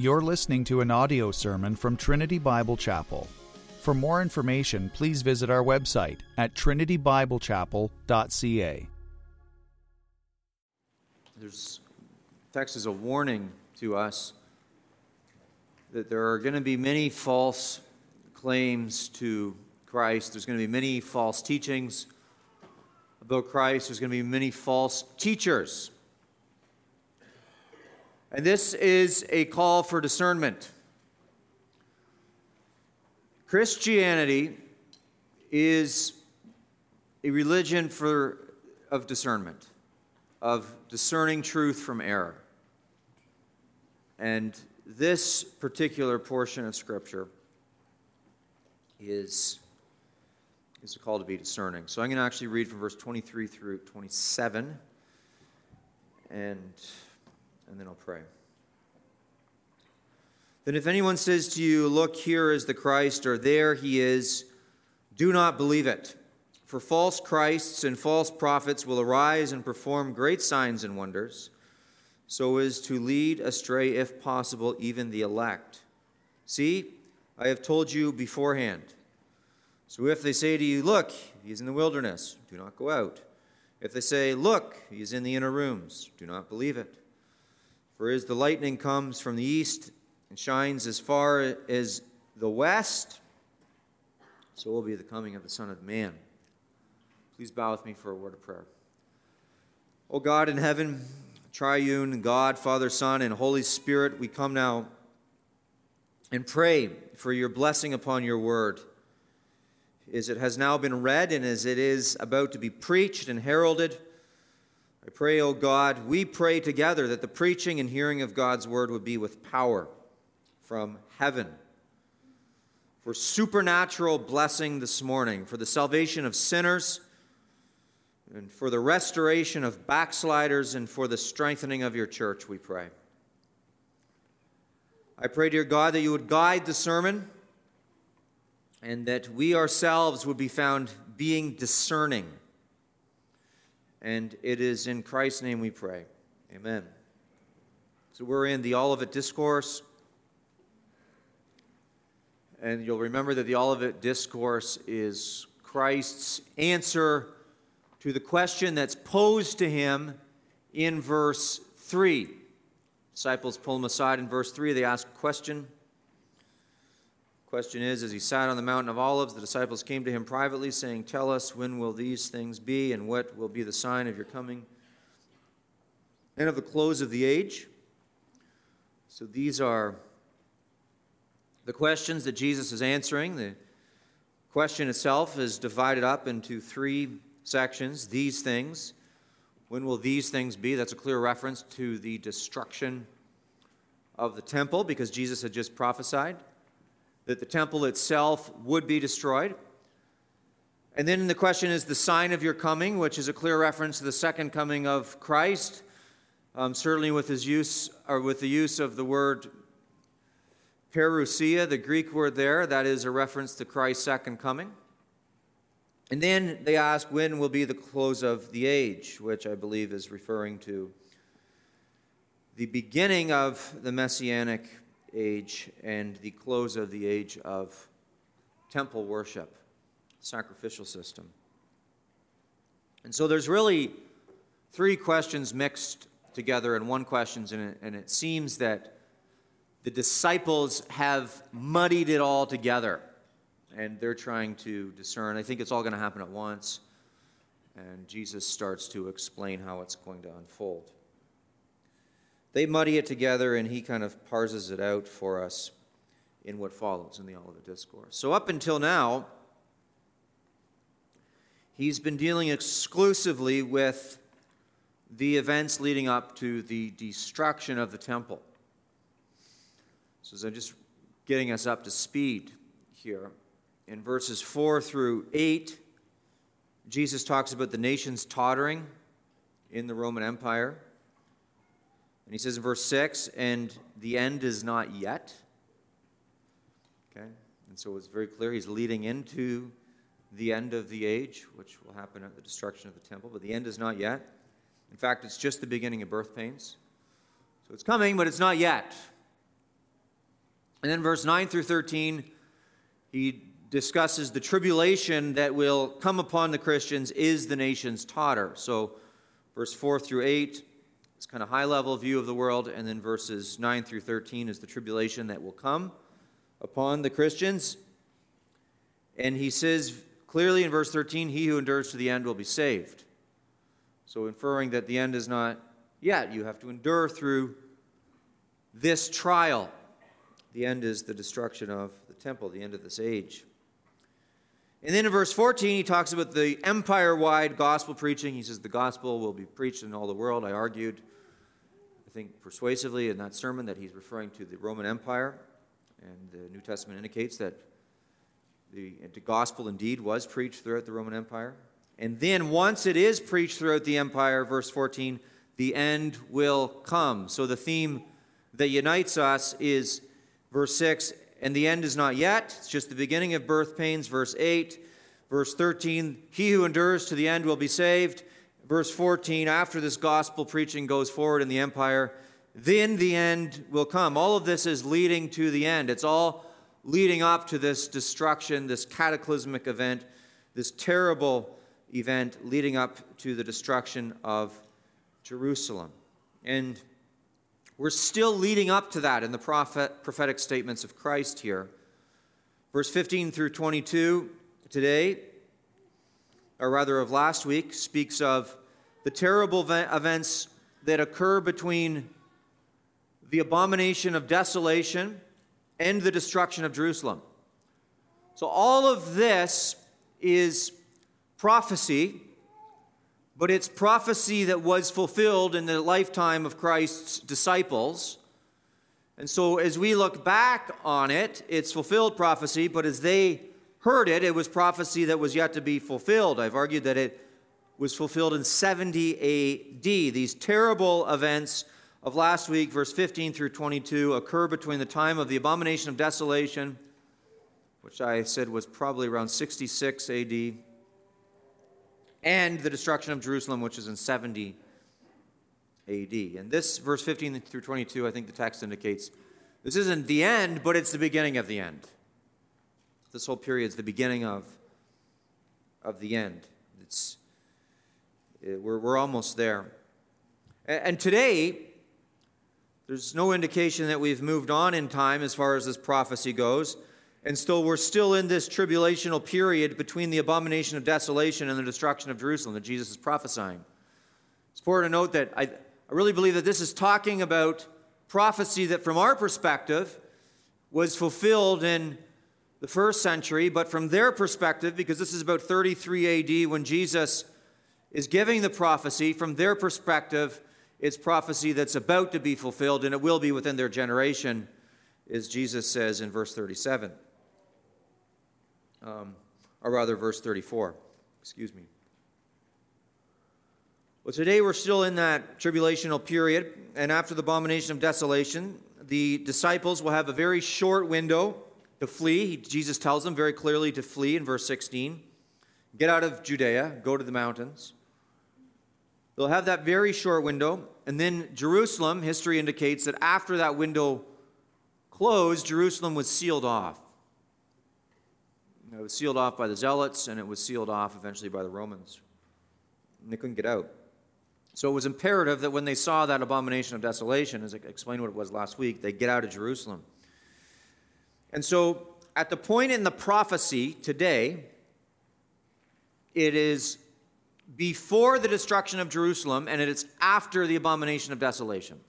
You're listening to an audio sermon from Trinity Bible Chapel. For more information, please visit our website at trinitybiblechapel.ca. There's text is a warning to us that there are going to be many false claims to Christ. There's going to be many false teachings about Christ. There's going to be many false teachers. And this is a call for discernment. Christianity is a religion for, of discernment, of discerning truth from error. And this particular portion of Scripture is, is a call to be discerning. So I'm going to actually read from verse 23 through 27, and, and then I'll pray. Then if anyone says to you, Look, here is the Christ, or there he is, do not believe it. For false Christs and false prophets will arise and perform great signs and wonders, so as to lead astray, if possible, even the elect. See, I have told you beforehand. So if they say to you, Look, he is in the wilderness, do not go out. If they say, Look, he is in the inner rooms, do not believe it. For as the lightning comes from the east and shines as far as the west, so will be the coming of the Son of Man. Please bow with me for a word of prayer. O God in heaven, triune God, Father, Son, and Holy Spirit, we come now and pray for your blessing upon your word. As it has now been read and as it is about to be preached and heralded, I pray, O God, we pray together that the preaching and hearing of God's word would be with power from heaven for supernatural blessing this morning, for the salvation of sinners, and for the restoration of backsliders, and for the strengthening of your church, we pray. I pray, dear God, that you would guide the sermon and that we ourselves would be found being discerning. And it is in Christ's name we pray. Amen. So we're in the Olivet Discourse. And you'll remember that the Olivet Discourse is Christ's answer to the question that's posed to him in verse 3. Disciples pull him aside in verse 3. They ask a question. Question is, as he sat on the mountain of olives, the disciples came to him privately, saying, Tell us, when will these things be, and what will be the sign of your coming and of the close of the age? So these are the questions that Jesus is answering. The question itself is divided up into three sections these things. When will these things be? That's a clear reference to the destruction of the temple because Jesus had just prophesied that the temple itself would be destroyed. And then the question is the sign of your coming, which is a clear reference to the second coming of Christ. Um, certainly with his use or with the use of the word parousia, the Greek word there, that is a reference to Christ's second coming. And then they ask, when will be the close of the age, which I believe is referring to the beginning of the messianic age and the close of the age of temple worship, sacrificial system. And so there's really three questions mixed together in one question, and it, and it seems that the disciples have muddied it all together and they're trying to discern. I think it's all going to happen at once. And Jesus starts to explain how it's going to unfold. They muddy it together, and he kind of parses it out for us in what follows in the Olivet Discourse. So, up until now, he's been dealing exclusively with the events leading up to the destruction of the temple. So, I'm just getting us up to speed here. In verses 4 through 8, Jesus talks about the nations tottering in the Roman Empire. And he says in verse 6, and the end is not yet. Okay? And so it's very clear he's leading into the end of the age, which will happen at the destruction of the temple, but the end is not yet. In fact, it's just the beginning of birth pains. So it's coming, but it's not yet. And then verse 9 through 13, he discusses the tribulation that will come upon the Christians is the nation's totter. So, verse 4 through 8 is kind of high level view of the world, and then verses 9 through 13 is the tribulation that will come upon the Christians. And he says clearly in verse 13, He who endures to the end will be saved. So, inferring that the end is not yet, you have to endure through this trial. The end is the destruction of the temple, the end of this age. And then in verse 14, he talks about the empire wide gospel preaching. He says the gospel will be preached in all the world. I argued, I think persuasively in that sermon, that he's referring to the Roman Empire. And the New Testament indicates that the, the gospel indeed was preached throughout the Roman Empire. And then once it is preached throughout the empire, verse 14, the end will come. So the theme that unites us is verse 6 and the end is not yet. It's just the beginning of birth pains. Verse 8. Verse 13, he who endures to the end will be saved. Verse 14, after this gospel preaching goes forward in the empire, then the end will come. All of this is leading to the end. It's all leading up to this destruction, this cataclysmic event, this terrible event leading up to the destruction of Jerusalem. And we're still leading up to that in the prophet, prophetic statements of Christ here. Verse 15 through 22 today, or rather of last week, speaks of the terrible events that occur between the abomination of desolation and the destruction of Jerusalem. So, all of this is prophecy but it's prophecy that was fulfilled in the lifetime of Christ's disciples. And so, as we look back on it, it's fulfilled prophecy, but as they heard it, it was prophecy that was yet to be fulfilled. I've argued that it was fulfilled in 70 AD. These terrible events of last week, verse 15 through 22, occur between the time of the abomination of desolation, which I said was probably around 66 AD, and the destruction of Jerusalem, which is in 70 AD. And this, verse 15 through 22, I think the text indicates this isn't the end, but it's the beginning of the end. This whole period is the beginning of, of the end. It's, it, Uh, we're, we're almost there. And, and today, there's no indication that we've moved on in time as far as this prophecy goes. And still, we're still in this tribulational period between the abomination of desolation and the destruction of Jerusalem that Jesus is prophesying. It's important to note that I, I really believe that this is talking about prophecy that, from our perspective, was fulfilled in the first century, but from their perspective, because this is about 33 AD when Jesus is giving the prophecy, from their perspective, it's prophecy that's about to be fulfilled, and it will be within their generation, as Jesus says in verse 37 um, or rather, verse 34. Excuse me. Well, today we're still in that tribulational period, and after the abomination of desolation, the disciples will have a very short window to flee. Jesus tells them very clearly to flee in verse 16. Get out of Judea, go to the mountains. They'll have that very short window, and then Jerusalem, history indicates that after that window closed, Jerusalem was sealed off. It was sealed off by the Zealots, and it was sealed off eventually by the Romans. And they couldn't get out. So it was imperative that when they saw that abomination of desolation, as I explained what it was last week, they get out of Jerusalem. And so at the point in the prophecy today, it is before the destruction of Jerusalem and it is after the abomination of desolation.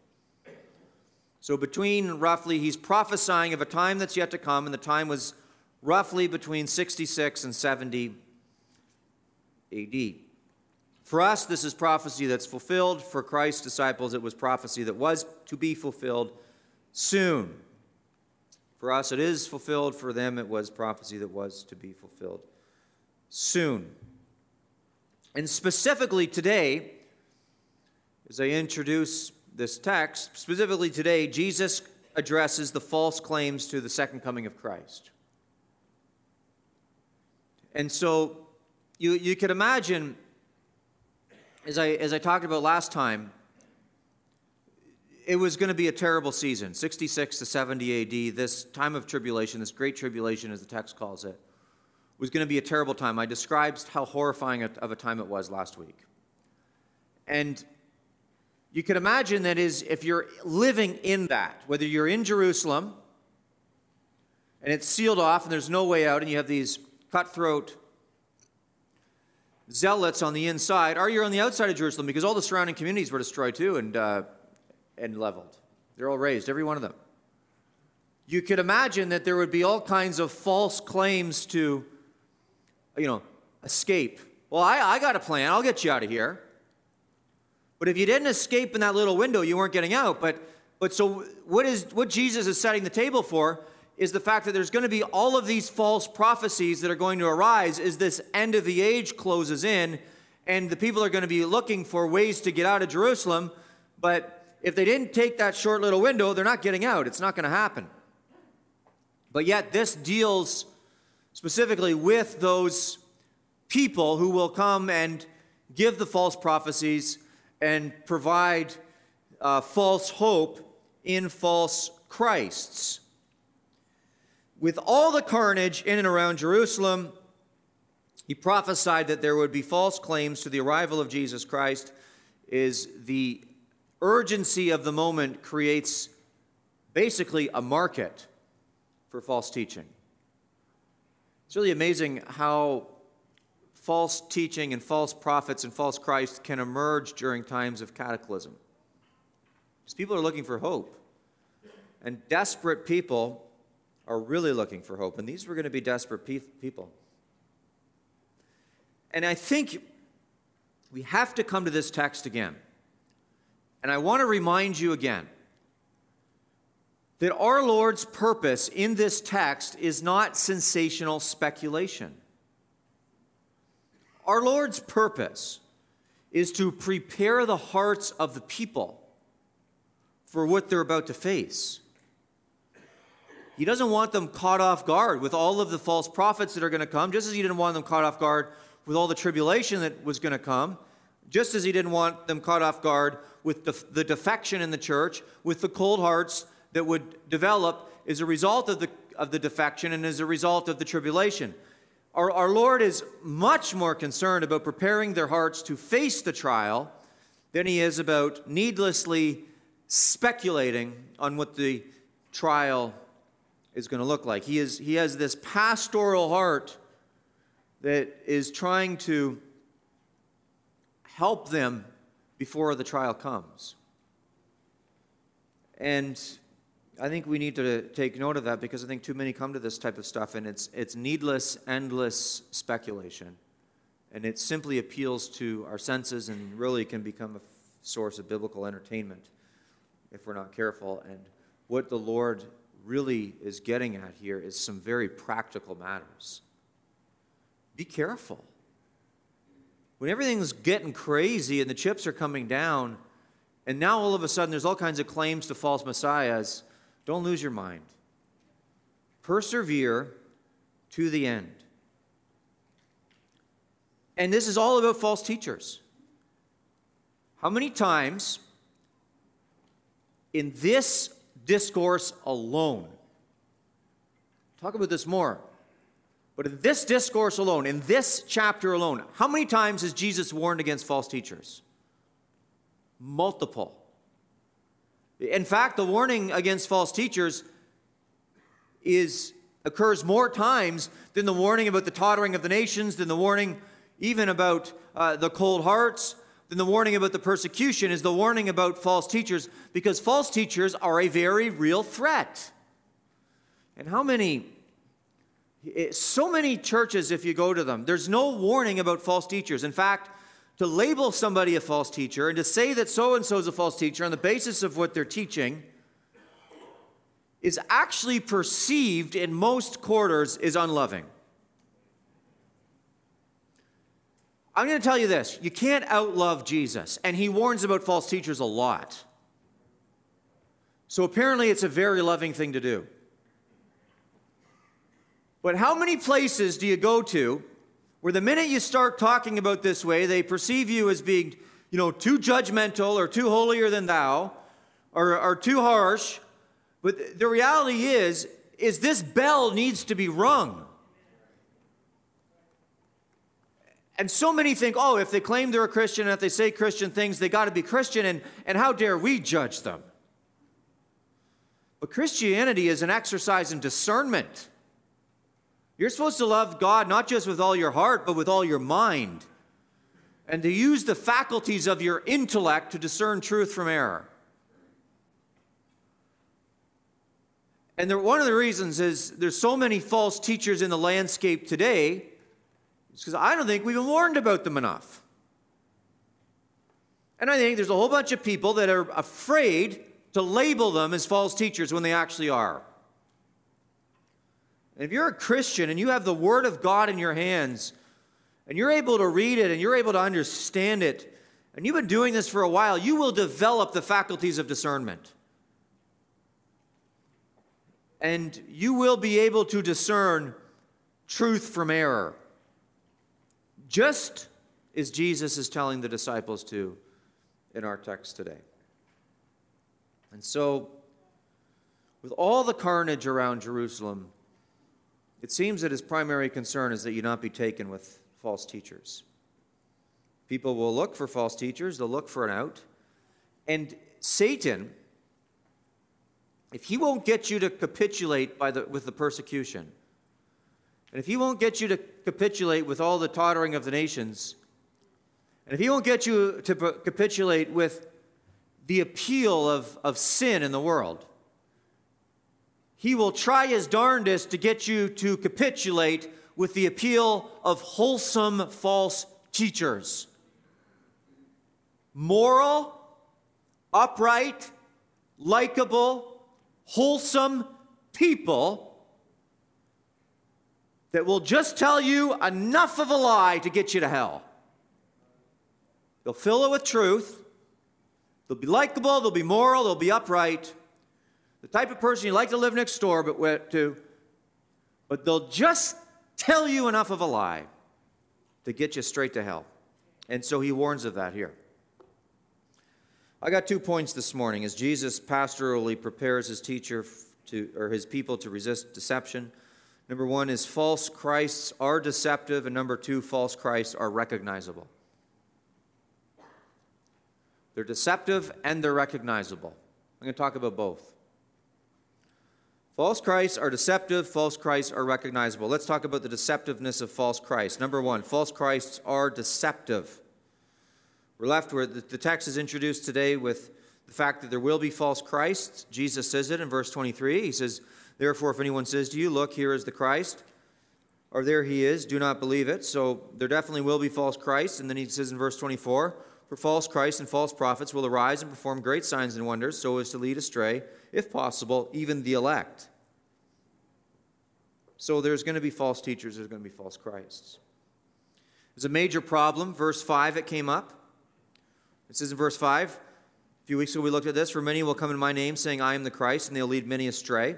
So, between roughly, he's prophesying of a time that's yet to come, and the time was roughly between 66 and 70 AD. For us, this is prophecy that's fulfilled. For Christ's disciples, it was prophecy that was to be fulfilled soon. For us, it is fulfilled. For them, it was prophecy that was to be fulfilled soon. And specifically today, as I introduce this text, specifically today, Jesus addresses the false claims to the second coming of Christ. And so you, you could imagine, as I, as I talked about last time, it was going to be a terrible season 66 to 70 AD. This time of tribulation, this great tribulation, as the text calls it, was going to be a terrible time. I described how horrifying of a time it was last week. And you can imagine that is if you're living in that, whether you're in Jerusalem and it's sealed off and there's no way out, and you have these cutthroat zealots on the inside, or you're on the outside of Jerusalem because all the surrounding communities were destroyed too and, uh, and leveled. They're all razed, every one of them. You could imagine that there would be all kinds of false claims to, you know, escape. Well, I, I got a plan. I'll get you out of here. But if you didn't escape in that little window, you weren't getting out. But, but so what, is, what Jesus is setting the table for is the fact that there's going to be all of these false prophecies that are going to arise as this end of the age closes in, and the people are going to be looking for ways to get out of Jerusalem. But if they didn't take that short little window, they're not getting out. It's not going to happen. But yet, this deals specifically with those people who will come and give the false prophecies and provide uh, false hope in false Christs with all the carnage in and around Jerusalem, he prophesied that there would be false claims to the arrival of Jesus Christ. Is the urgency of the moment creates basically a market for false teaching. It's really amazing how false teaching and false prophets and false Christ can emerge during times of cataclysm. Because people are looking for hope. And desperate people are really looking for hope, and these were going to be desperate pe- people. And I think we have to come to this text again. And I want to remind you again that our Lord's purpose in this text is not sensational speculation. Our Lord's purpose is to prepare the hearts of the people for what they're about to face. He doesn't want them caught off guard with all of the false prophets that are going to come, just as he didn't want them caught off guard with all the tribulation that was going to come, just as he didn't want them caught off guard with the, the defection in the church, with the cold hearts that would develop as a result of the, of the defection and as a result of the tribulation. Our, our Lord is much more concerned about preparing their hearts to face the trial than he is about needlessly speculating on what the trial is going to look like. He, is, he has this pastoral heart that is trying to help them before the trial comes. And I think we need to take note of that because I think too many come to this type of stuff and it's, it's needless, endless speculation. And it simply appeals to our senses and really can become a source of biblical entertainment if we're not careful. And what the Lord really is getting at here is some very practical matters. Be careful. When everything's getting crazy and the chips are coming down, and now all of a sudden there's all kinds of claims to false messiahs, don't lose your mind. Persevere to the end. And this is all about false teachers. How many times in this discourse alone. Talk about this more. But in this discourse alone, in this chapter alone, how many times has Jesus warned against false teachers? Multiple. In fact, the warning against false teachers is occurs more times than the warning about the tottering of the nations, than the warning even about uh, the cold hearts, than the warning about the persecution is the warning about false teachers because false teachers are a very real threat. And how many, eh, so many churches, if you go to them, there's no warning about false teachers. In fact, to label somebody a false teacher and to say that so and so is a false teacher on the basis of what they're teaching is actually perceived in most quarters as unloving. I'm going to tell you this you can't outlove Jesus, and he warns about false teachers a lot. So apparently, it's a very loving thing to do. But how many places do you go to where the minute you start talking about this way, they perceive you as being, you know, too judgmental or too holier than thou, or, are too harsh, but the reality is, is this bell needs to be rung. And so many think, oh, if they claim they're a Christian and if they say Christian things, they got to be Christian, and, and how dare we judge them? But Christianity is an exercise in discernment. You're supposed to love God not just with all your heart, but with all your mind, and to use the faculties of your intellect to discern truth from error. And there, one of the reasons is there's so many false teachers in the landscape today, is because I don't think we've been warned about them enough. And I think there's a whole bunch of people that are afraid to label them as false teachers when they actually are. And if you're a Christian and you have the Word of God in your hands, and you're able to read it and you're able to understand it, and you've been doing this for a while, you will develop the faculties of discernment and you will be able to discern truth from error. Just as Jesus is telling the disciples to in our text today. And so, with all the carnage around Jerusalem, it seems that his primary concern is that you not be taken with false teachers. People will look for false teachers, they'll look for an out. And Satan if he won't get you to capitulate by the, with the persecution, and if he won't get you to capitulate with all the tottering of the nations, and if he won't get you to capitulate with the appeal of, of sin in the world, he will try his darndest to get you to capitulate with the appeal of wholesome false teachers. Moral, upright, likable, wholesome people that will just tell you enough of a lie to get you to hell. They'll fill it with truth. They'll be likable, they'll be moral, they'll be upright. The type of person you like to live next door but to, but they'll just tell you enough of a lie to get you straight to hell. And so he warns of that here. I got two points this morning as Jesus pastorally prepares his teacher to, or his people to resist deception. Number one is false Christs are deceptive, and number two, false Christs are recognizable. They're deceptive and they're recognizable. I'm going to talk about both. False Christs are deceptive, false Christs are recognizable. Let's talk about the deceptiveness of false Christs. Number one, false Christs are deceptive. We're left where the text is introduced today with the fact that there will be false Christs. Jesus says it in verse 23. He says, Therefore, if anyone says to you, Look, here is the Christ, or there he is, do not believe it. So there definitely will be false Christs. And then he says in verse 24, For false Christs and false prophets will arise and perform great signs and wonders, so as to lead astray, if possible, even the elect. So there's going to be false teachers, there's going to be false Christs. There's a major problem. Verse 5, it came up. It says in verse 5, a few weeks ago we looked at this, for many will come in my name, saying, I am the Christ, and they'll lead many astray.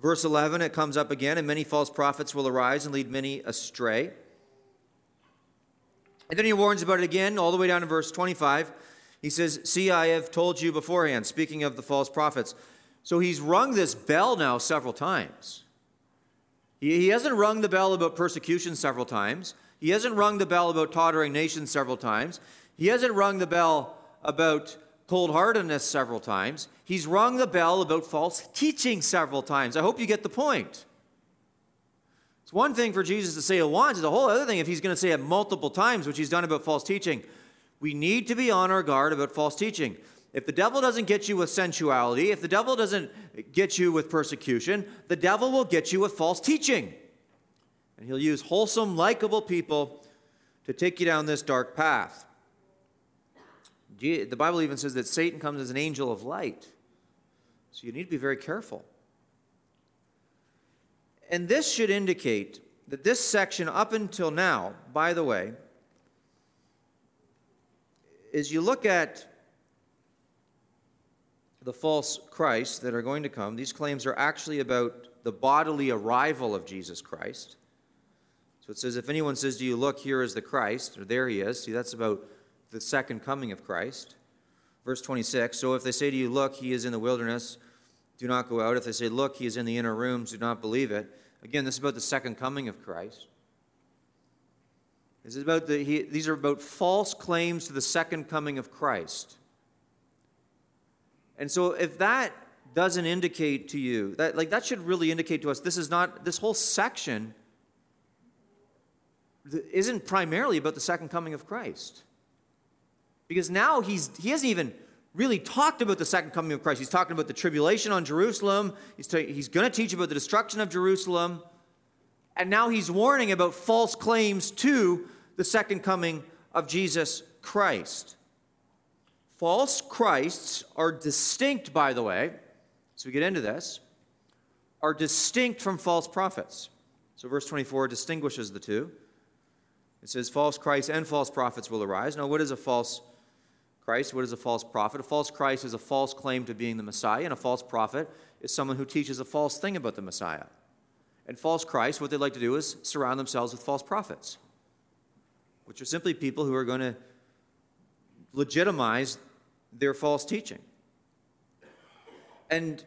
Verse 11, it comes up again, and many false prophets will arise and lead many astray. And then he warns about it again, all the way down to verse 25. He says, See, I have told you beforehand, speaking of the false prophets. So he's rung this bell now several times. He, hasn't rung the bell about persecution several times. He hasn't rung the bell about tottering nations several times. He hasn't rung the bell about cold heartedness several times. He's rung the bell about false teaching several times. I hope you get the point. It's one thing for Jesus to say it once, it's a whole other thing if he's going to say it multiple times, which he's done about false teaching. We need to be on our guard about false teaching. If the devil doesn't get you with sensuality, if the devil doesn't get you with persecution, the devil will get you with false teaching. And he'll use wholesome, likable people to take you down this dark path. The Bible even says that Satan comes as an angel of light. So you need to be very careful. And this should indicate that this section, up until now, by the way, is you look at the false Christ that are going to come, these claims are actually about the bodily arrival of Jesus Christ. So it says, if anyone says to you, Look, here is the Christ, or there he is, see, that's about the second coming of Christ. Verse 26 So if they say to you, Look, he is in the wilderness, do not go out. If they say, Look, he is in the inner rooms, do not believe it. Again, this is about the second coming of Christ. This is about the, he, these are about false claims to the second coming of Christ. And so if that doesn't indicate to you, that like that should really indicate to us this is not this whole section isn't primarily about the second coming of Christ. Because now he's, he hasn't even really talked about the second coming of Christ. He's talking about the tribulation on Jerusalem. He's, t- he's going to teach about the destruction of Jerusalem. And now he's warning about false claims to the second coming of Jesus Christ. False Christs are distinct, by the way, so we get into this, are distinct from false prophets. So verse 24 distinguishes the two. It says, False Christs and false prophets will arise. Now, what is a false Christ. What is a false prophet? A false Christ is a false claim to being the Messiah, and a false prophet is someone who teaches a false thing about the Messiah. And false Christ, what they like to do is surround themselves with false prophets, which are simply people who are going to legitimize their false teaching. And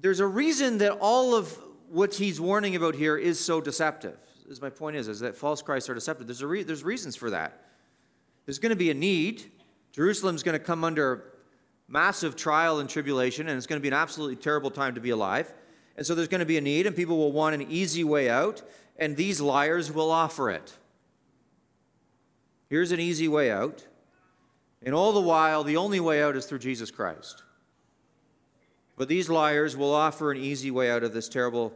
there's a reason that all of what he's warning about here is so deceptive. As my point is, is that false Christs are deceptive. There's, a re- there's reasons for that. There's going to be a need Jerusalem's going to come under massive trial and tribulation, and it's going to be an absolutely terrible time to be alive. And so there's going to be a need, and people will want an easy way out, and these liars will offer it. Here's an easy way out. And all the while, the only way out is through Jesus Christ. But these liars will offer an easy way out of this terrible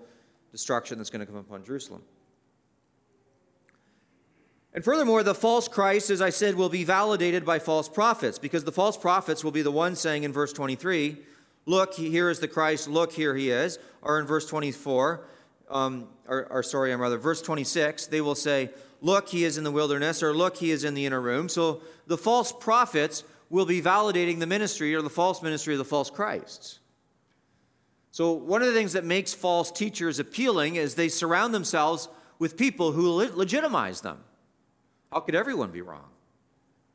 destruction that's going to come upon Jerusalem. And furthermore, the false Christ, as I said, will be validated by false prophets, because the false prophets will be the ones saying in verse 23, Look, here is the Christ, look, here he is. Or in verse 24, um, or, or sorry, I'm rather, verse 26, they will say, Look, he is in the wilderness, or Look, he is in the inner room. So the false prophets will be validating the ministry or the false ministry of the false Christs. So, one of the things that makes false teachers appealing is they surround themselves with people who legitimize them. How could everyone be wrong?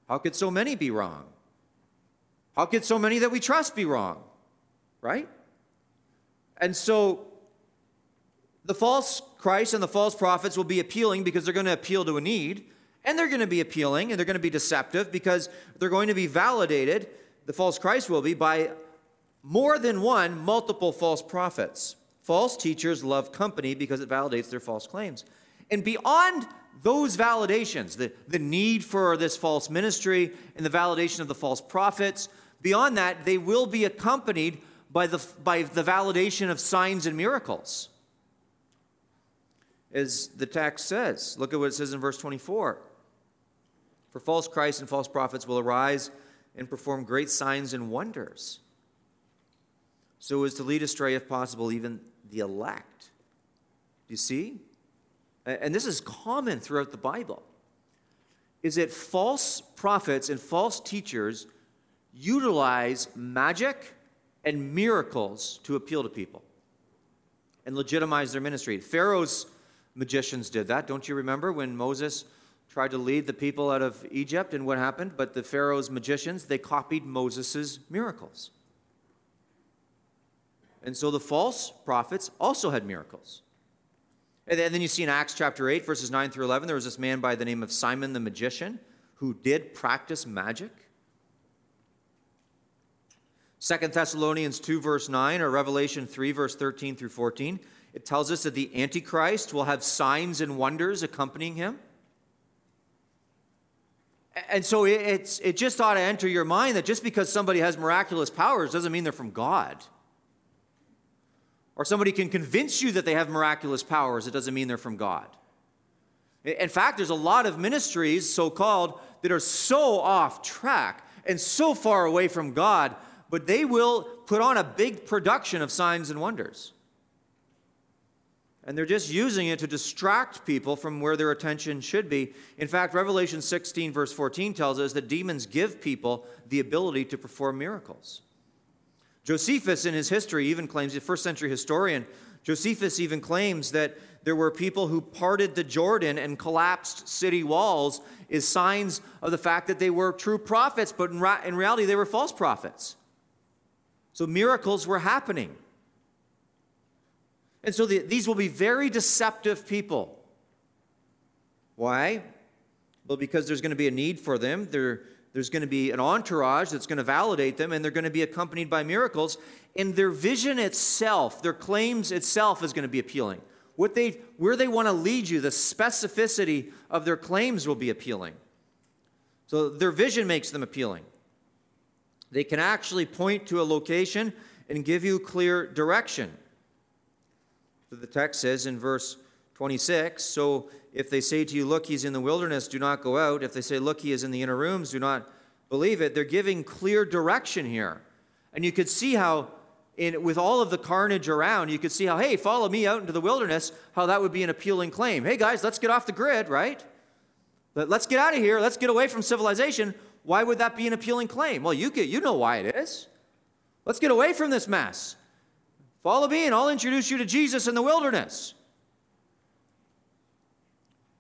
How could so many be wrong? How could so many that we trust be wrong? Right? And so the false Christ and the false prophets will be appealing because they're going to appeal to a need, and they're going to be appealing and they're going to be deceptive because they're going to be validated, the false Christ will be, by more than one, multiple false prophets. False teachers love company because it validates their false claims. And beyond those validations, the, the need for this false ministry and the validation of the false prophets, beyond that, they will be accompanied by the, by the validation of signs and miracles. As the text says, look at what it says in verse 24. For false Christs and false prophets will arise and perform great signs and wonders, so as to lead astray, if possible, even the elect. Do you see? and this is common throughout the Bible, is that false prophets and false teachers utilize magic and miracles to appeal to people and legitimize their ministry. Pharaoh's magicians did that. Don't you remember when Moses tried to lead the people out of Egypt and what happened? But the Pharaoh's magicians, they copied Moses' miracles. And so the false prophets also had miracles. And then you see in Acts chapter 8, verses 9 through 11, there was this man by the name of Simon the magician who did practice magic. Second Thessalonians 2, verse 9, or Revelation 3, verse 13 through 14, it tells us that the Antichrist will have signs and wonders accompanying him. And so it's, it just ought to enter your mind that just because somebody has miraculous powers doesn't mean they're from God. Or somebody can convince you that they have miraculous powers, it doesn't mean they're from God. In fact, there's a lot of ministries, so called, that are so off track and so far away from God, but they will put on a big production of signs and wonders. And they're just using it to distract people from where their attention should be. In fact, Revelation 16, verse 14 tells us that demons give people the ability to perform miracles. Josephus, in his history, even claims, a first century historian, Josephus even claims that there were people who parted the Jordan and collapsed city walls is signs of the fact that they were true prophets, but in, ra- in reality, they were false prophets. So miracles were happening. And so the, these will be very deceptive people. Why? Well, because there's going to be a need for them. There, there's going to be an entourage that's going to validate them, and they're going to be accompanied by miracles. And their vision itself, their claims itself, is going to be appealing. What they, where they want to lead you, the specificity of their claims will be appealing. So their vision makes them appealing. They can actually point to a location and give you clear direction. The text says in verse 26 So if they say to you, Look, he's in the wilderness, do not go out. If they say, Look, he is in the inner rooms, do not believe it. They're giving clear direction here. And you could see how, in, with all of the carnage around, you could see how, hey, follow me out into the wilderness, how that would be an appealing claim. Hey, guys, let's get off the grid, right? Let's get out of here. Let's get away from civilization. Why would that be an appealing claim? Well, you, could, you know why it is. Let's get away from this mess. Follow me, and I'll introduce you to Jesus in the wilderness.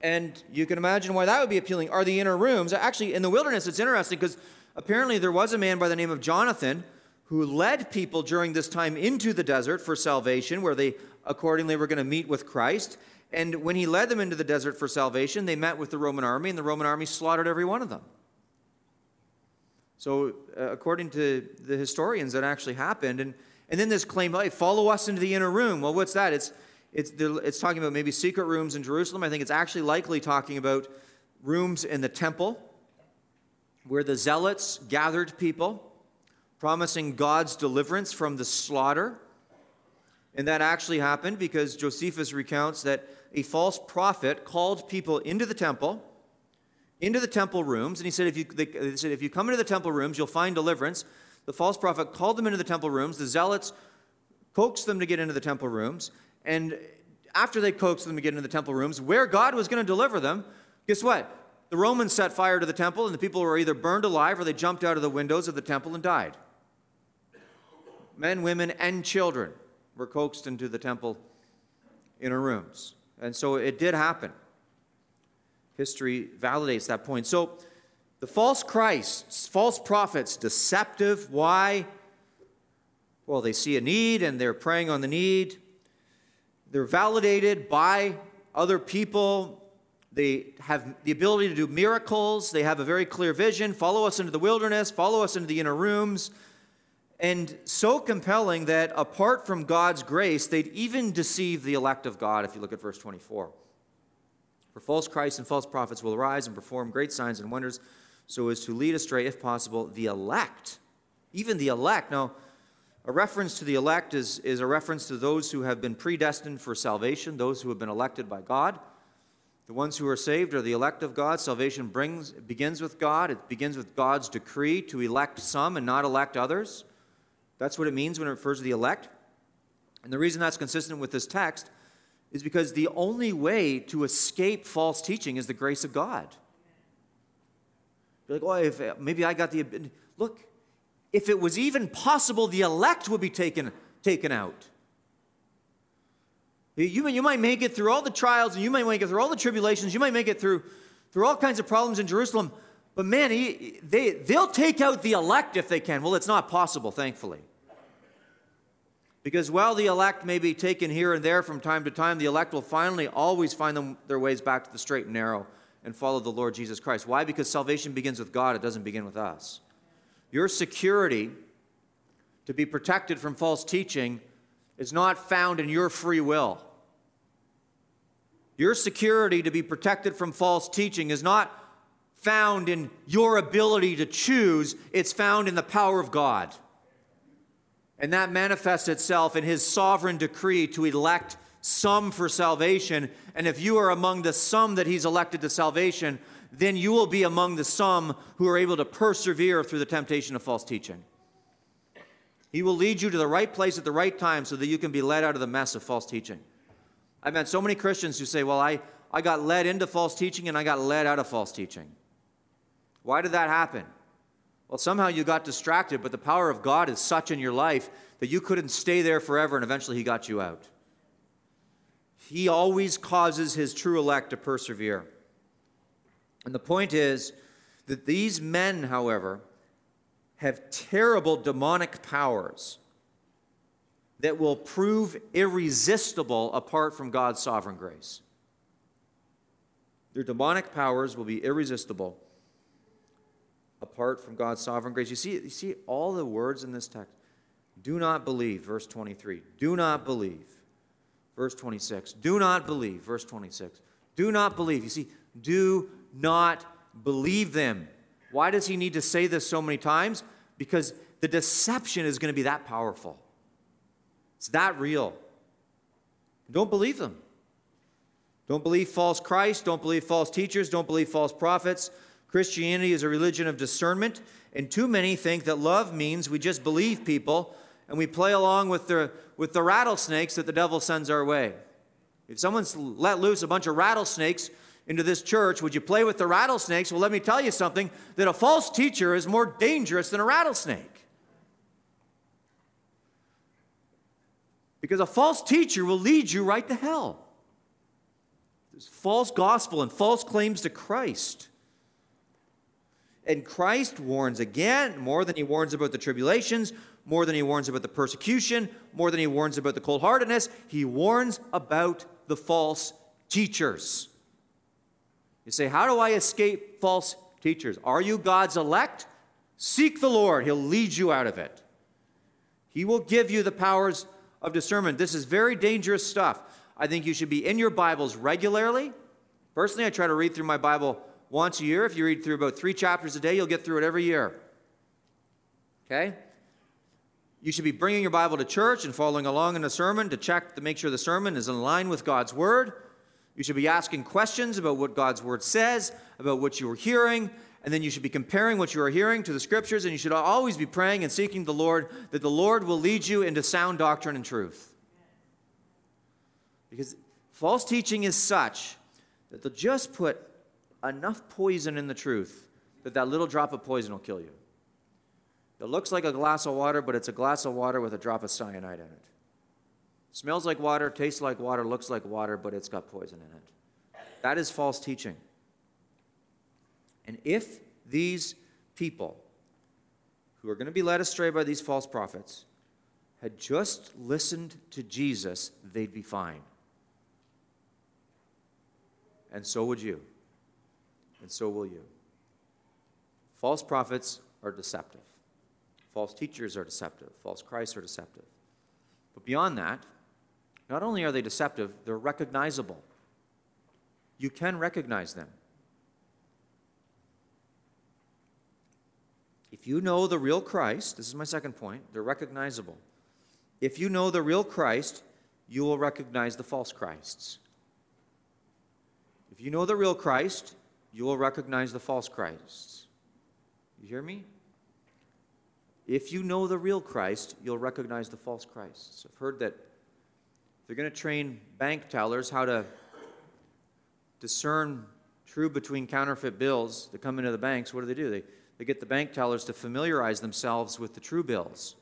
And you can imagine why that would be appealing. Are the inner rooms? Actually, in the wilderness, it's interesting because apparently there was a man by the name of Jonathan who led people during this time into the desert for salvation, where they accordingly were going to meet with Christ. And when he led them into the desert for salvation, they met with the Roman army, and the Roman army slaughtered every one of them. So, uh, according to the historians, that actually happened. And, and then this claim, hey, follow us into the inner room. Well, what's that? It's it's, it's talking about maybe secret rooms in Jerusalem. I think it's actually likely talking about rooms in the temple where the zealots gathered people, promising God's deliverance from the slaughter. And that actually happened because Josephus recounts that a false prophet called people into the temple, into the temple rooms, and he said, if you, they said, if you come into the temple rooms, you'll find deliverance. The false prophet called them into the temple rooms. The zealots coaxed them to get into the temple rooms. And after they coaxed them to get into the temple rooms, where God was going to deliver them, guess what? The Romans set fire to the temple, and the people were either burned alive or they jumped out of the windows of the temple and died. Men, women, and children were coaxed into the temple inner rooms. And so it did happen. History validates that point. So the false Christs, false prophets, deceptive. Why? Well, they see a need and they're preying on the need. They're validated by other people. They have the ability to do miracles. They have a very clear vision. Follow us into the wilderness, follow us into the inner rooms. And so compelling that apart from God's grace, they'd even deceive the elect of God, if you look at verse 24. For false Christs and false prophets will arise and perform great signs and wonders so as to lead astray, if possible, the elect. Even the elect. Now, a reference to the elect is, is a reference to those who have been predestined for salvation, those who have been elected by God. The ones who are saved are the elect of God. Salvation brings, begins with God. It begins with God's decree to elect some and not elect others. That's what it means when it refers to the elect. And the reason that's consistent with this text is because the only way to escape false teaching is the grace of God. You're like, oh, if uh, maybe I got the look if it was even possible the elect would be taken, taken out. You, you might make it through all the trials, and you might make it through all the tribulations, you might make it through, through all kinds of problems in Jerusalem, but man, he, they, they'll take out the elect if they can. Well, it's not possible, thankfully. Because while the elect may be taken here and there from time to time, the elect will finally always find them, their ways back to the straight and narrow and follow the Lord Jesus Christ. Why? Because salvation begins with God, it doesn't begin with us. Your security to be protected from false teaching is not found in your free will. Your security to be protected from false teaching is not found in your ability to choose, it's found in the power of God. And that manifests itself in his sovereign decree to elect some for salvation. And if you are among the some that he's elected to salvation, then you will be among the some who are able to persevere through the temptation of false teaching. He will lead you to the right place at the right time so that you can be led out of the mess of false teaching. I've met so many Christians who say, Well, I, I got led into false teaching and I got led out of false teaching. Why did that happen? Well, somehow you got distracted, but the power of God is such in your life that you couldn't stay there forever and eventually He got you out. He always causes his true elect to persevere. And the point is that these men, however, have terrible demonic powers that will prove irresistible apart from God's sovereign grace. Their demonic powers will be irresistible apart from God's sovereign grace. You see, you see all the words in this text. Do not believe, verse 23. Do not believe, verse 26. Do not believe, verse 26. Do not believe. You see, do not believe them. Why does he need to say this so many times? Because the deception is going to be that powerful. It's that real. Don't believe them. Don't believe false Christ. Don't believe false teachers. Don't believe false prophets. Christianity is a religion of discernment, and too many think that love means we just believe people and we play along with the, with the rattlesnakes that the devil sends our way. If someone's let loose a bunch of rattlesnakes into this church, would you play with the rattlesnakes? Well, let me tell you something that a false teacher is more dangerous than a rattlesnake. Because a false teacher will lead you right to hell. There's false gospel and false claims to Christ. And Christ warns again, more than he warns about the tribulations, more than he warns about the persecution, more than he warns about the cold heartedness, he warns about the false teachers. You say, How do I escape false teachers? Are you God's elect? Seek the Lord, he'll lead you out of it. He will give you the powers of discernment. This is very dangerous stuff. I think you should be in your Bibles regularly. Personally, I try to read through my Bible once a year. If you read through about three chapters a day, you'll get through it every year. Okay? You should be bringing your Bible to church and following along in the sermon to check to make sure the sermon is in line with God's Word. You should be asking questions about what God's Word says, about what you are hearing, and then you should be comparing what you are hearing to the Scriptures, and you should always be praying and seeking the Lord that the Lord will lead you into sound doctrine and truth. Because false teaching is such that they'll just put enough poison in the truth that that little drop of poison will kill you. It looks like a glass of water, but it's a glass of water with a drop of cyanide in it. Smells like water, tastes like water, looks like water, but it's got poison in it. That is false teaching. And if these people who are going to be led astray by these false prophets had just listened to Jesus, they'd be fine. And so would you. And so will you. False prophets are deceptive. False teachers are deceptive. False Christs are deceptive. But beyond that, not only are they deceptive, they're recognizable. You can recognize them. If you know the real Christ, this is my second point, they're recognizable. If you know the real Christ, you will recognize the false Christs. If you know the real Christ, you will recognize the false Christs. You hear me? If you know the real Christ, you'll recognize the false Christs. I've heard that they're going to train bank tellers how to discern true between counterfeit bills that come into the banks. What do they do? They, they get the bank tellers to familiarize themselves with the true bills.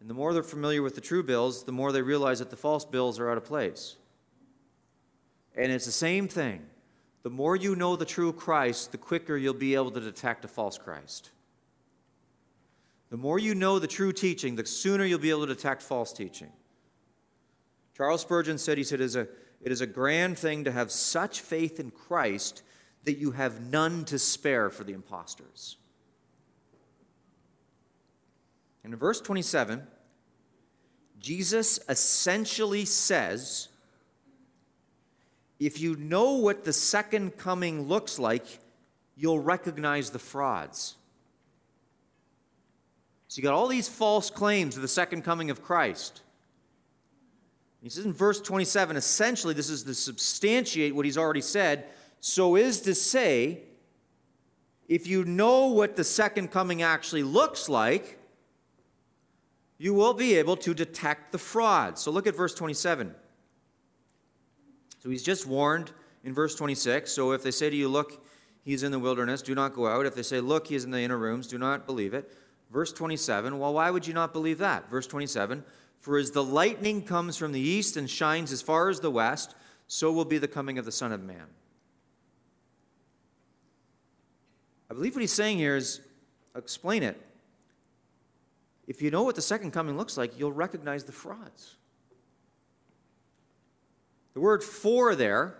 And the more they're familiar with the true bills, the more they realize that the false bills are out of place. And it's the same thing. The more you know the true Christ, the quicker you'll be able to detect a false Christ. The more you know the true teaching, the sooner you'll be able to detect false teaching. Charles Spurgeon said, he said, it is, a, it is a grand thing to have such faith in Christ that you have none to spare for the impostors. And in verse 27, Jesus essentially says, if you know what the second coming looks like, you'll recognize the frauds. So you got all these false claims of the second coming of Christ. He says in verse 27, essentially, this is to substantiate what he's already said. So is to say, if you know what the second coming actually looks like, you will be able to detect the fraud. So look at verse 27. So he's just warned in verse 26. So if they say to you, Look, he's in the wilderness, do not go out. If they say, Look, he is in the inner rooms, do not believe it. Verse 27, well, why would you not believe that? Verse 27, For as the lightning comes from the east and shines as far as the west, so will be the coming of the Son of Man. I believe what he's saying here is explain it. If you know what the second coming looks like, you'll recognize the frauds. The word for there,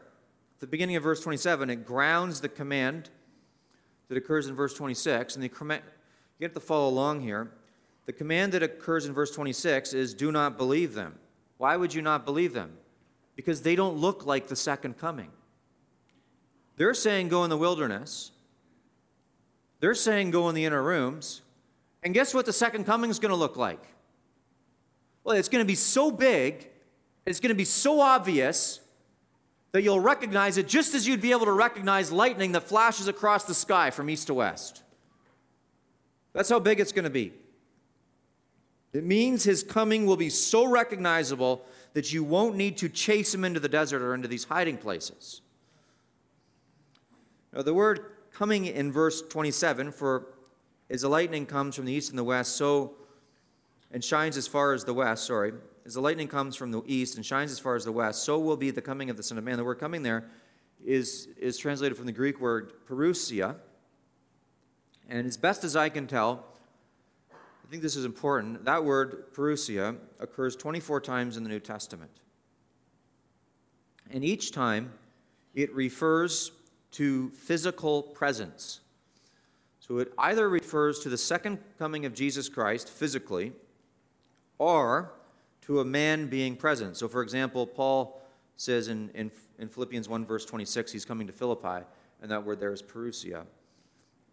at the beginning of verse 27, it grounds the command that occurs in verse 26. And the command, you have to follow along here. The command that occurs in verse 26 is do not believe them. Why would you not believe them? Because they don't look like the second coming. They're saying go in the wilderness. They're saying go in the inner rooms. And guess what the second coming is going to look like? Well, it's going to be so big, it's going to be so obvious that you'll recognize it just as you'd be able to recognize lightning that flashes across the sky from east to west. That's how big it's going to be. It means his coming will be so recognizable that you won't need to chase him into the desert or into these hiding places. Now, the word coming in verse 27 for as the lightning comes from the east and the west, so and shines as far as the west, sorry, as the lightning comes from the east and shines as far as the west, so will be the coming of the Son of Man. The word coming there is, is translated from the Greek word parousia. And as best as I can tell, I think this is important. That word, parousia, occurs 24 times in the New Testament. And each time it refers to physical presence. So it either refers to the second coming of Jesus Christ physically or to a man being present. So, for example, Paul says in, in, in Philippians 1, verse 26, he's coming to Philippi, and that word there is parousia.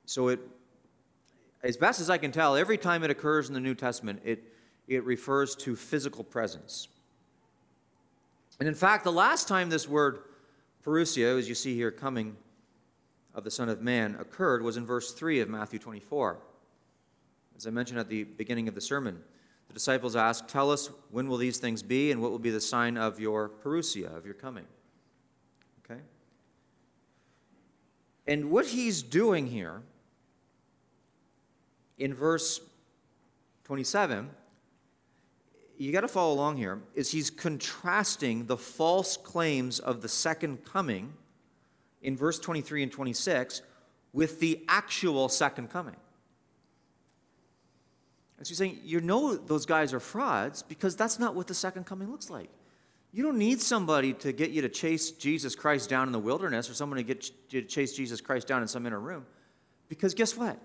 So, it, as best as I can tell, every time it occurs in the New Testament, it, it refers to physical presence. And in fact, the last time this word parousia, as you see here, coming of the Son of Man occurred was in verse 3 of Matthew 24. As I mentioned at the beginning of the sermon, the disciples asked, Tell us, when will these things be, and what will be the sign of your parousia, of your coming? Okay? And what he's doing here in verse 27, you got to follow along here, is he's contrasting the false claims of the second coming in verse 23 and 26 with the actual second coming. And so he's saying, You know, those guys are frauds because that's not what the second coming looks like. You don't need somebody to get you to chase Jesus Christ down in the wilderness or someone to get you to chase Jesus Christ down in some inner room. Because guess what?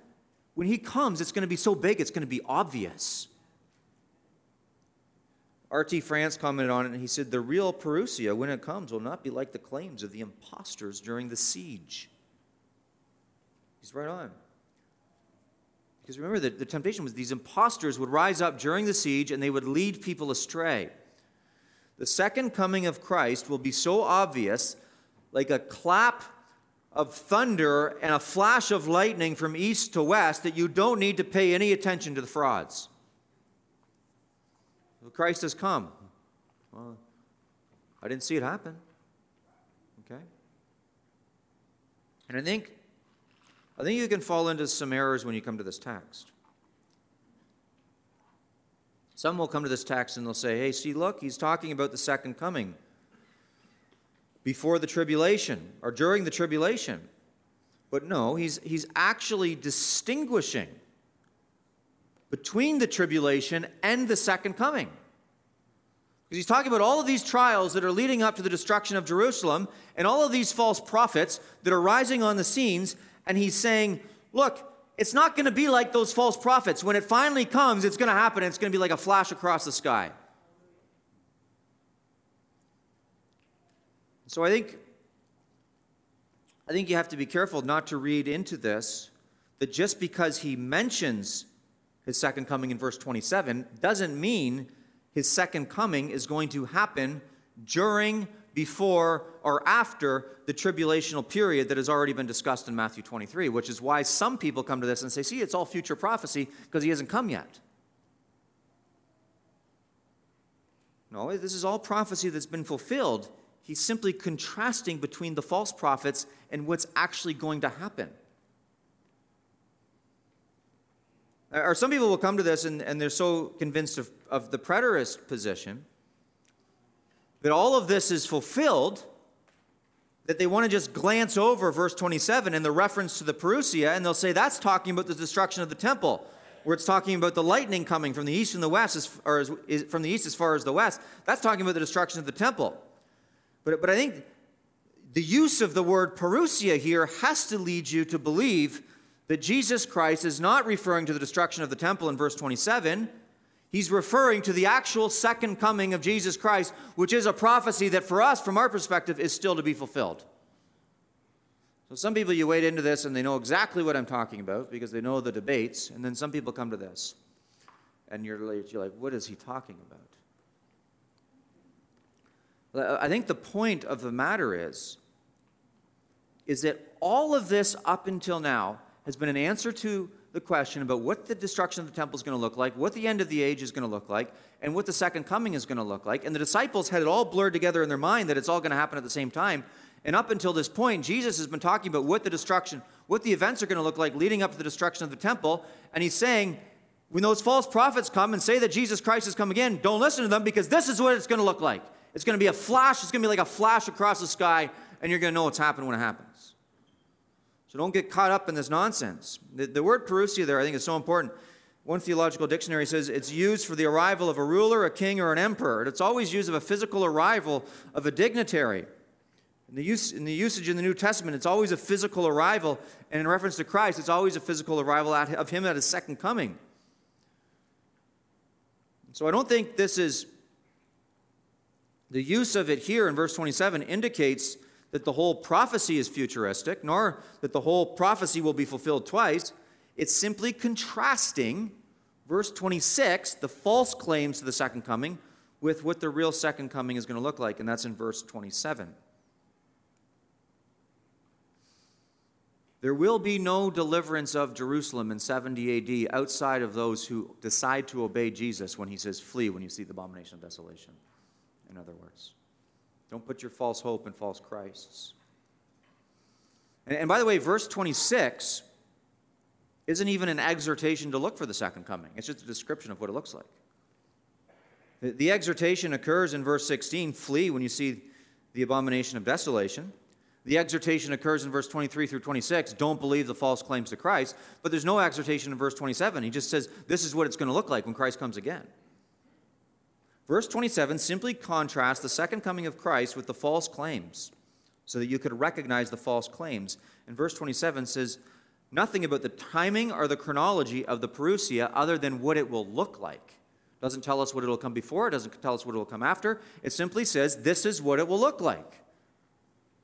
When he comes, it's going to be so big, it's going to be obvious. R.T. France commented on it, and he said, The real Parousia, when it comes, will not be like the claims of the impostors during the siege. He's right on. Because remember, the, the temptation was these impostors would rise up during the siege and they would lead people astray. The second coming of Christ will be so obvious, like a clap of thunder and a flash of lightning from east to west, that you don't need to pay any attention to the frauds. Christ has come. Well, I didn't see it happen. Okay? And I think I think you can fall into some errors when you come to this text. Some will come to this text and they'll say, hey, see, look, he's talking about the second coming before the tribulation or during the tribulation. But no, he's, he's actually distinguishing between the tribulation and the second coming. Because he's talking about all of these trials that are leading up to the destruction of Jerusalem and all of these false prophets that are rising on the scenes. And he's saying, look, it's not going to be like those false prophets. When it finally comes, it's going to happen. It's going to be like a flash across the sky. So I think, I think you have to be careful not to read into this that just because he mentions his second coming in verse 27 doesn't mean his second coming is going to happen during, before, or after the tribulational period that has already been discussed in Matthew 23, which is why some people come to this and say, see, it's all future prophecy because he hasn't come yet. No, this is all prophecy that's been fulfilled. He's simply contrasting between the false prophets and what's actually going to happen. Uh, or some people will come to this and, and they're so convinced of, of the preterist position that all of this is fulfilled that they want to just glance over verse 27 and the reference to the Parousia, and they'll say that's talking about the destruction of the temple, where it's talking about the lightning coming from the east and the west, as, or as, from the east as far as the west. That's talking about the destruction of the temple. But, but I think the use of the word Parousia here has to lead you to believe that Jesus Christ is not referring to the destruction of the temple in verse 27. He's referring to the actual second coming of Jesus Christ, which is a prophecy that for us, from our perspective, is still to be fulfilled. So some people you wade into this and they know exactly what I'm talking about because they know the debates, and then some people come to this. And you're you're like what is he talking about? I think the point of the matter is, is that all of this up until now has been an answer to the question about what the destruction of the temple is going to look like, what the end of the age is going to look like, and what the second coming is going to look like. And the disciples had it all blurred together in their mind that it's all going to happen at the same time. And up until this point, Jesus has been talking about what the destruction, what the events are going to look like leading up to the destruction of the temple. And he's saying, when those false prophets come and say that Jesus Christ has come again, don't listen to them because this is what it's going to look like. It's going to be a flash, it's going to be like a flash across the sky, and you're going to know what's happened when it happens. So don't get caught up in this nonsense. The, the word parousia there, I think, is so important. One theological dictionary says it's used for the arrival of a ruler, a king, or an emperor. It's always used of a physical arrival of a dignitary. In the, use, in the usage in the New Testament, it's always a physical arrival. And in reference to Christ, it's always a physical arrival of him at his second coming. So I don't think this is, the use of it here in verse 27 indicates that the whole prophecy is futuristic, nor that the whole prophecy will be fulfilled twice. It's simply contrasting verse 26, the false claims to the second coming, with what the real second coming is going to look like, and that's in verse 27. There will be no deliverance of Jerusalem in 70 AD outside of those who decide to obey Jesus when he says, Flee when you see the abomination of desolation, in other words. Don't put your false hope in false Christs. And, and by the way, verse 26 isn't even an exhortation to look for the second coming, it's just a description of what it looks like. The, the exhortation occurs in verse 16 flee when you see the abomination of desolation. The exhortation occurs in verse 23 through 26 don't believe the false claims to Christ. But there's no exhortation in verse 27. He just says, this is what it's going to look like when Christ comes again. Verse 27 simply contrasts the second coming of Christ with the false claims so that you could recognize the false claims. And verse 27 says nothing about the timing or the chronology of the parousia other than what it will look like. It doesn't tell us what it will come before, it doesn't tell us what it will come after. It simply says this is what it will look like.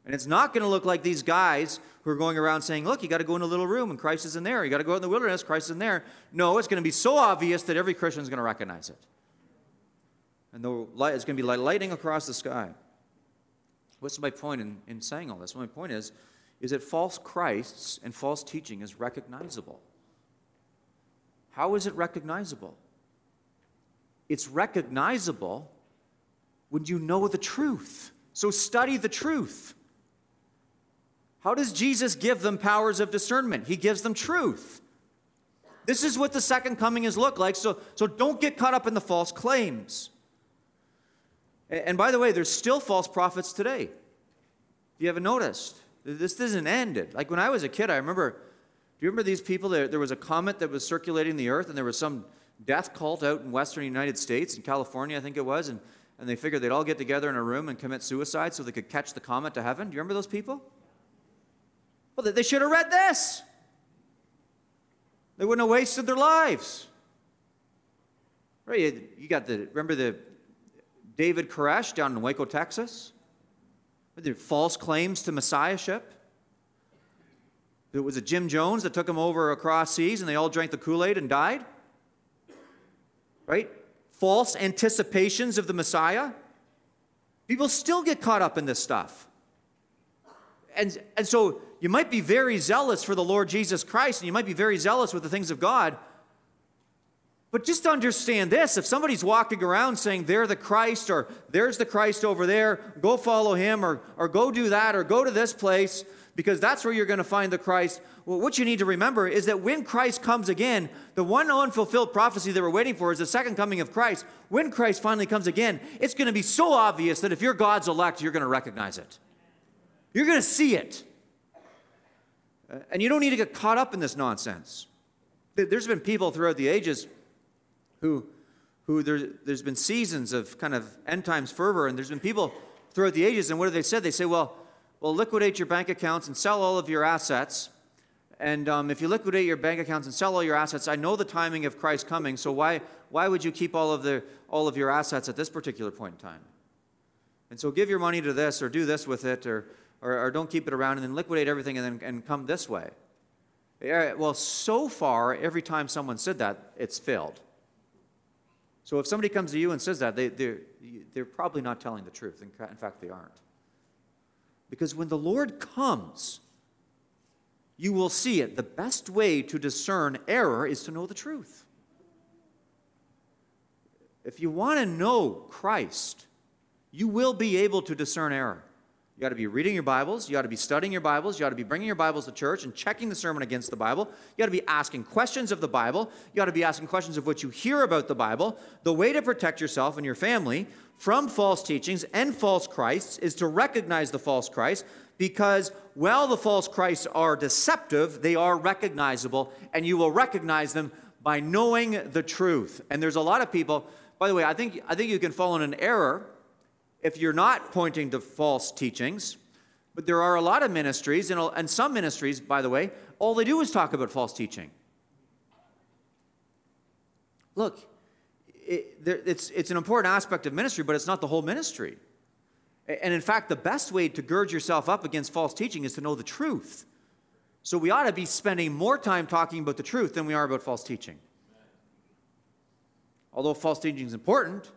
And it's not going to look like these guys who are going around saying, Look, you got to go in a little room and Christ is in there. You got to go out in the wilderness, Christ is in there. No, it's going to be so obvious that every Christian is going to recognize it and the light is going to be like lightning across the sky. What's my point in, in saying all this? My point is, is that false Christs and false teaching is recognizable. How is it recognizable? It's recognizable when you know the truth. So study the truth. How does Jesus give them powers of discernment? He gives them truth. This is what the second coming is look like. So, so don't get caught up in the false claims. And by the way, there's still false prophets today. If you haven't noticed, this isn't ended. Like when I was a kid, I remember, do you remember these people? There, there was a comet that was circulating the earth, and there was some death cult out in western United States, in California, I think it was, and, and they figured they'd all get together in a room and commit suicide so they could catch the comet to heaven. Do you remember those people? Well, they should have read this. They wouldn't have wasted their lives. Right? You got the, remember the David Koresh down in Waco, Texas, false claims to messiahship. It was a Jim Jones that took them over across seas and they all drank the Kool Aid and died. Right? False anticipations of the Messiah. People still get caught up in this stuff. And, and so you might be very zealous for the Lord Jesus Christ and you might be very zealous with the things of God, but just understand this if somebody's walking around saying they're the Christ or there's the Christ over there, go follow him or, or go do that or go to this place, because that's where you're going to find the Christ. Well, what you need to remember is that when Christ comes again, the one unfulfilled prophecy that we're waiting for is the second coming of Christ. When Christ finally comes again, it's going to be so obvious that if you're God's elect, you're going to recognize it. You're going to see it. Uh, and you don't need to get caught up in this nonsense. There's been people throughout the ages who, who there, there's been seasons of kind of end times fervor, and there's been people throughout the ages, and what have they said? They say, well, well, liquidate your bank accounts and sell all of your assets. And um, if you liquidate your bank accounts and sell all your assets, I know the timing of Christ coming, so why, why would you keep all of, the, all of your assets at this particular point in time? And so give your money to this, or do this with it, or, or, or don't keep it around, and then liquidate everything and then and come this way. Well, so far, every time someone said that, it's failed. So if somebody comes to you and says that, they, they're, they're probably not telling the truth. In fact, they aren't. Because when the Lord comes, you will see it. The best way to discern error is to know the truth. If you want to know Christ, you will be able to discern error. You got to be reading your Bibles. You got to be studying your Bibles. You got to be bringing your Bibles to church and checking the sermon against the Bible. You got to be asking questions of the Bible. You got to be asking questions of what you hear about the Bible. The way to protect yourself and your family from false teachings and false Christs is to recognize the false Christ because while the false Christs are deceptive, they are recognizable, and you will recognize them by knowing the truth. And there's a lot of people, by the way, I think, I think you can fall in an error if you're not pointing to false teachings. But there are a lot of ministries, and, some ministries, by the way, all they do is talk about false teaching. Look, it, it's, it's an important aspect of ministry, but it's not the whole ministry. And in fact, the best way to gird yourself up against false teaching is to know the truth. So we ought to be spending more time talking about the truth than we are about false teaching. Although false teaching is important,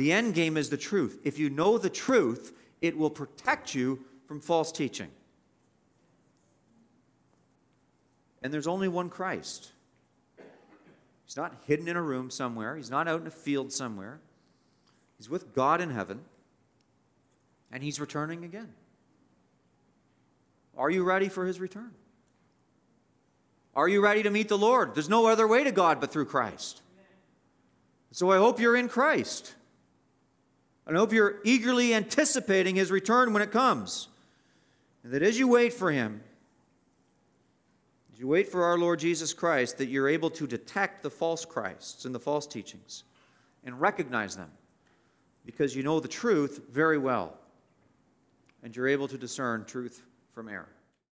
the end game is the truth. If you know the truth, it will protect you from false teaching. And there's only one Christ. He's not hidden in a room somewhere, he's not out in a field somewhere. He's with God in heaven, and he's returning again. Are you ready for his return? Are you ready to meet the Lord? There's no other way to God but through Christ. So I hope you're in Christ. I hope you're eagerly anticipating his return when it comes. And that as you wait for him, as you wait for our Lord Jesus Christ, that you're able to detect the false Christs and the false teachings and recognize them because you know the truth very well and you're able to discern truth from error.